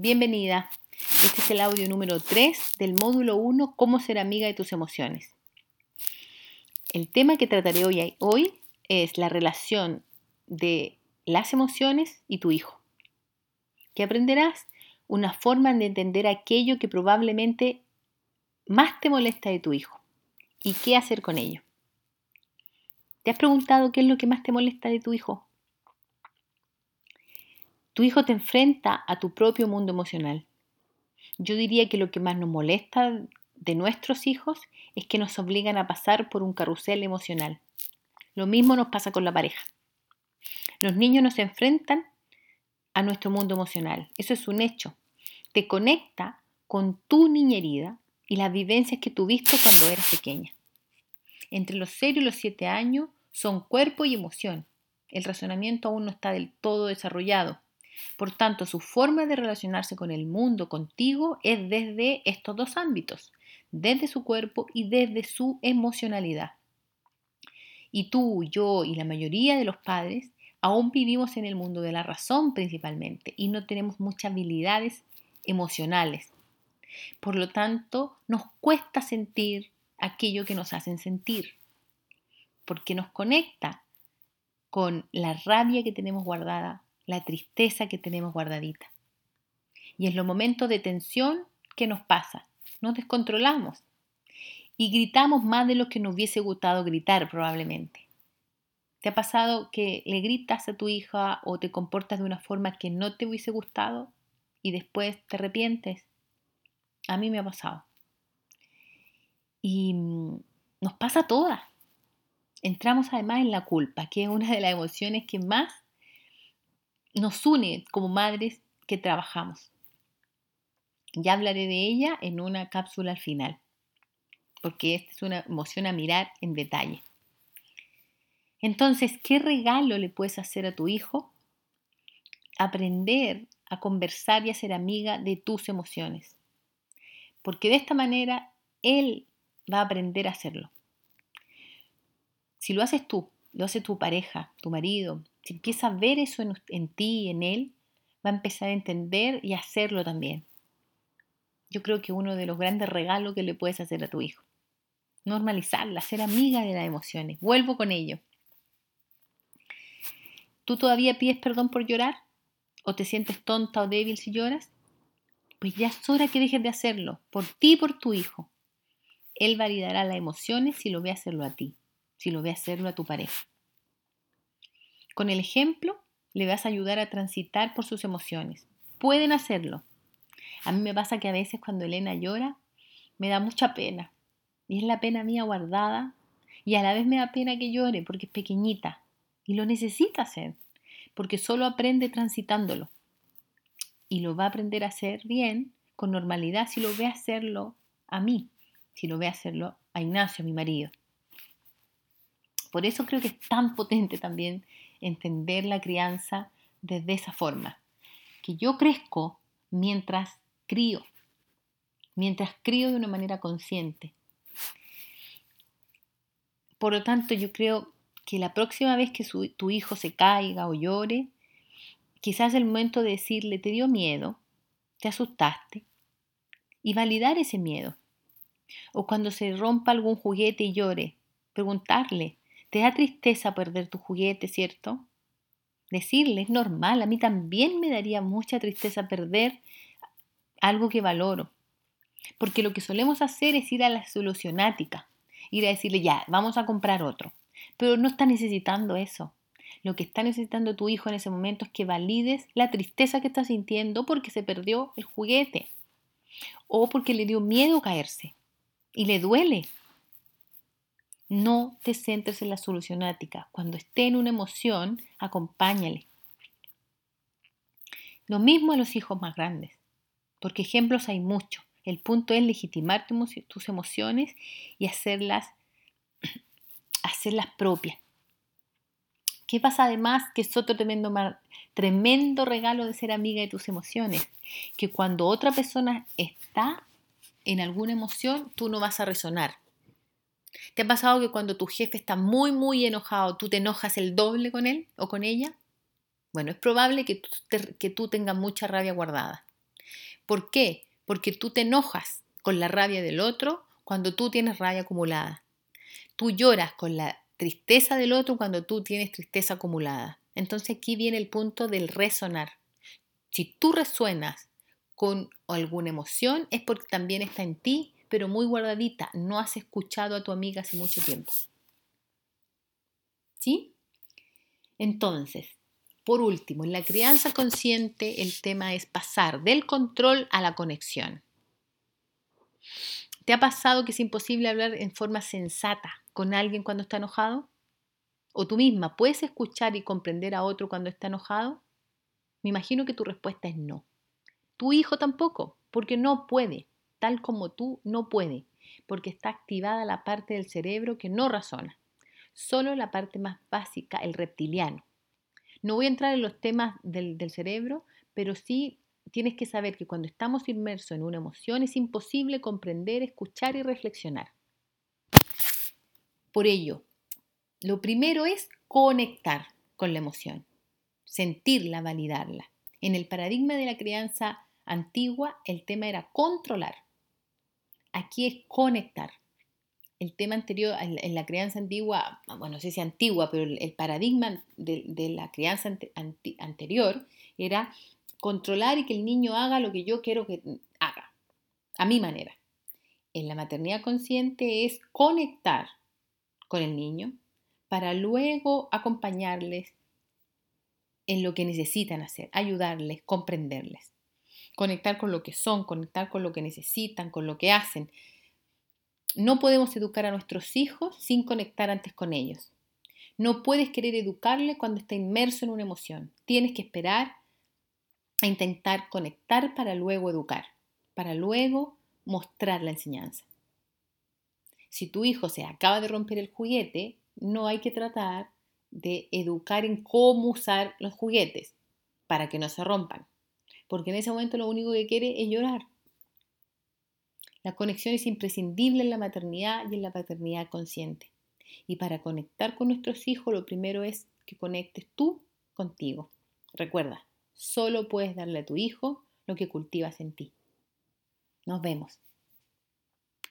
bienvenida. Este es el audio número 3 del módulo 1, cómo ser amiga de tus emociones. El tema que trataré hoy, hoy es la relación de las emociones y tu hijo. Que aprenderás una forma de entender aquello que probablemente más te molesta de tu hijo y qué hacer con ello. ¿Te has preguntado qué es lo que más te molesta de tu hijo? Tu hijo te enfrenta a tu propio mundo emocional. Yo diría que lo que más nos molesta de nuestros hijos es que nos obligan a pasar por un carrusel emocional. Lo mismo nos pasa con la pareja. Los niños nos enfrentan a nuestro mundo emocional. Eso es un hecho. Te conecta con tu niña herida y las vivencias que tuviste cuando eras pequeña. Entre los 0 y los 7 años son cuerpo y emoción. El razonamiento aún no está del todo desarrollado. Por tanto, su forma de relacionarse con el mundo, contigo, es desde estos dos ámbitos, desde su cuerpo y desde su emocionalidad. Y tú, yo y la mayoría de los padres aún vivimos en el mundo de la razón principalmente y no tenemos muchas habilidades emocionales. Por lo tanto, nos cuesta sentir aquello que nos hacen sentir, porque nos conecta con la rabia que tenemos guardada, la tristeza que tenemos guardadita. Y en los momentos de tensión, ¿qué nos pasa? Nos descontrolamos y gritamos más de lo que nos hubiese gustado gritar probablemente. ¿Te ha pasado que le gritas a tu hija o te comportas de una forma que no te hubiese gustado y después te arrepientes? A mí me ha pasado. Y mm, nos pasa a todas. Entramos además en la culpa, que es una de las emociones que más nos une como madres que trabajamos. Ya hablaré de ella en una cápsula al final, porque esta es una emoción a mirar en detalle. Entonces, ¿qué regalo le puedes hacer a tu hijo? Aprender a conversar y a ser amiga de tus emociones. Porque de esta manera él va a aprender a hacerlo. Si lo haces tú, lo hace tu pareja, tu marido, si empieza a ver eso en, ti y en él, va a empezar a entender y a hacerlo también. Yo creo que uno de los grandes regalos que le puedes hacer a tu hijo. Normalizarla, ser amiga de las emociones. Vuelvo con ello. ¿Tú todavía pides perdón por llorar? ¿O te sientes tonta o débil si lloras? Pues ya es hora que dejes de hacerlo, por ti y por tu hijo. Él validará las emociones si lo ve hacerlo a ti, si lo ve hacerlo a tu pareja. Con el ejemplo le vas a ayudar a transitar por sus emociones. Pueden hacerlo. A mí me pasa que a veces cuando Elena llora me da mucha pena. Y es la pena mía guardada. Y a la vez me da pena que llore porque es pequeñita. Y lo necesita hacer. Porque solo aprende transitándolo. Y lo va a aprender a hacer bien, con normalidad, si lo ve hacerlo a mí. Si lo ve hacerlo a Ignacio, mi marido. Por eso creo que es tan potente también entender la crianza desde esa forma. Que yo crezco mientras crío, mientras crío de una manera consciente. Por lo tanto, yo creo que la próxima vez que tu hijo se caiga o llore, quizás el momento de decirle, te dio miedo, te asustaste, y validar ese miedo. O cuando se rompa algún juguete y llore, preguntarle, te da tristeza perder tu juguete, ¿cierto? Decirle, es normal, a mí también me daría mucha tristeza perder algo que valoro. Porque lo que solemos hacer es ir a la solucionática, ir a decirle, ya, vamos a comprar otro. Pero no está necesitando eso. Lo que está necesitando tu hijo en ese momento es que valides la tristeza que está sintiendo porque se perdió el juguete o porque le dio miedo caerse y le duele. No te centres en la solucionática. Cuando esté en una emoción, acompáñale. Lo mismo a los hijos más grandes, porque ejemplos hay muchos. El punto es legitimar tus emociones y hacerlas, hacerlas propias. ¿Qué pasa además? Que es otro tremendo, tremendo regalo de ser amiga de tus emociones. Que cuando otra persona está en alguna emoción, tú no vas a resonar. ¿Te ha pasado que cuando tu jefe está muy, muy enojado, tú te enojas el doble con él o con ella? Bueno, es probable que tú, que tú tengas mucha rabia guardada. ¿Por qué? Porque tú te enojas con la rabia del otro cuando tú tienes rabia acumulada. Tú lloras con la tristeza del otro cuando tú tienes tristeza acumulada. Entonces aquí viene el punto del resonar. Si tú resuenas con alguna emoción es porque también está en ti, pero muy guardadita. No has escuchado a tu amiga hace mucho tiempo. ¿Sí? Entonces, por último, en la crianza consciente el tema es pasar del control a la conexión. ¿Te ha pasado que es imposible hablar en forma sensata con alguien cuando está enojado? ¿O tú misma puedes escuchar y comprender a otro cuando está enojado? Me imagino que tu respuesta es no. Tu hijo tampoco, porque no puede, tal como tú no puede, porque está activada la parte del cerebro que no razona, solo la parte más básica, el reptiliano. No voy a entrar en los temas del, del cerebro, pero sí tienes que saber que cuando estamos inmersos en una emoción es imposible comprender, escuchar y reflexionar. Por ello, lo primero es conectar con la emoción, sentirla, validarla. En el paradigma de la crianza antigua, el tema era controlar. Aquí es conectar. El tema anterior, en la crianza antigua, bueno, no sé si antigua, pero el paradigma de, la crianza anterior era controlar y que el niño haga lo que yo quiero que haga, a mi manera. En la maternidad consciente es conectar con el niño para luego acompañarles en lo que necesitan hacer, ayudarles, comprenderles, conectar con lo que son, conectar con lo que necesitan, con lo que hacen. No podemos educar a nuestros hijos sin conectar antes con ellos. No puedes querer educarle cuando está inmerso en una emoción. Tienes que esperar a intentar conectar para luego educar, para luego mostrar la enseñanza. Si tu hijo se acaba de romper el juguete, no hay que tratar de educar en cómo usar los juguetes para que no se rompan, porque en ese momento lo único que quiere es llorar. La conexión es imprescindible en la maternidad y en la paternidad consciente. Y para conectar con nuestros hijos, lo primero es que conectes tú contigo. Recuerda, Solo puedes darle a tu hijo lo que cultivas en ti. Nos vemos.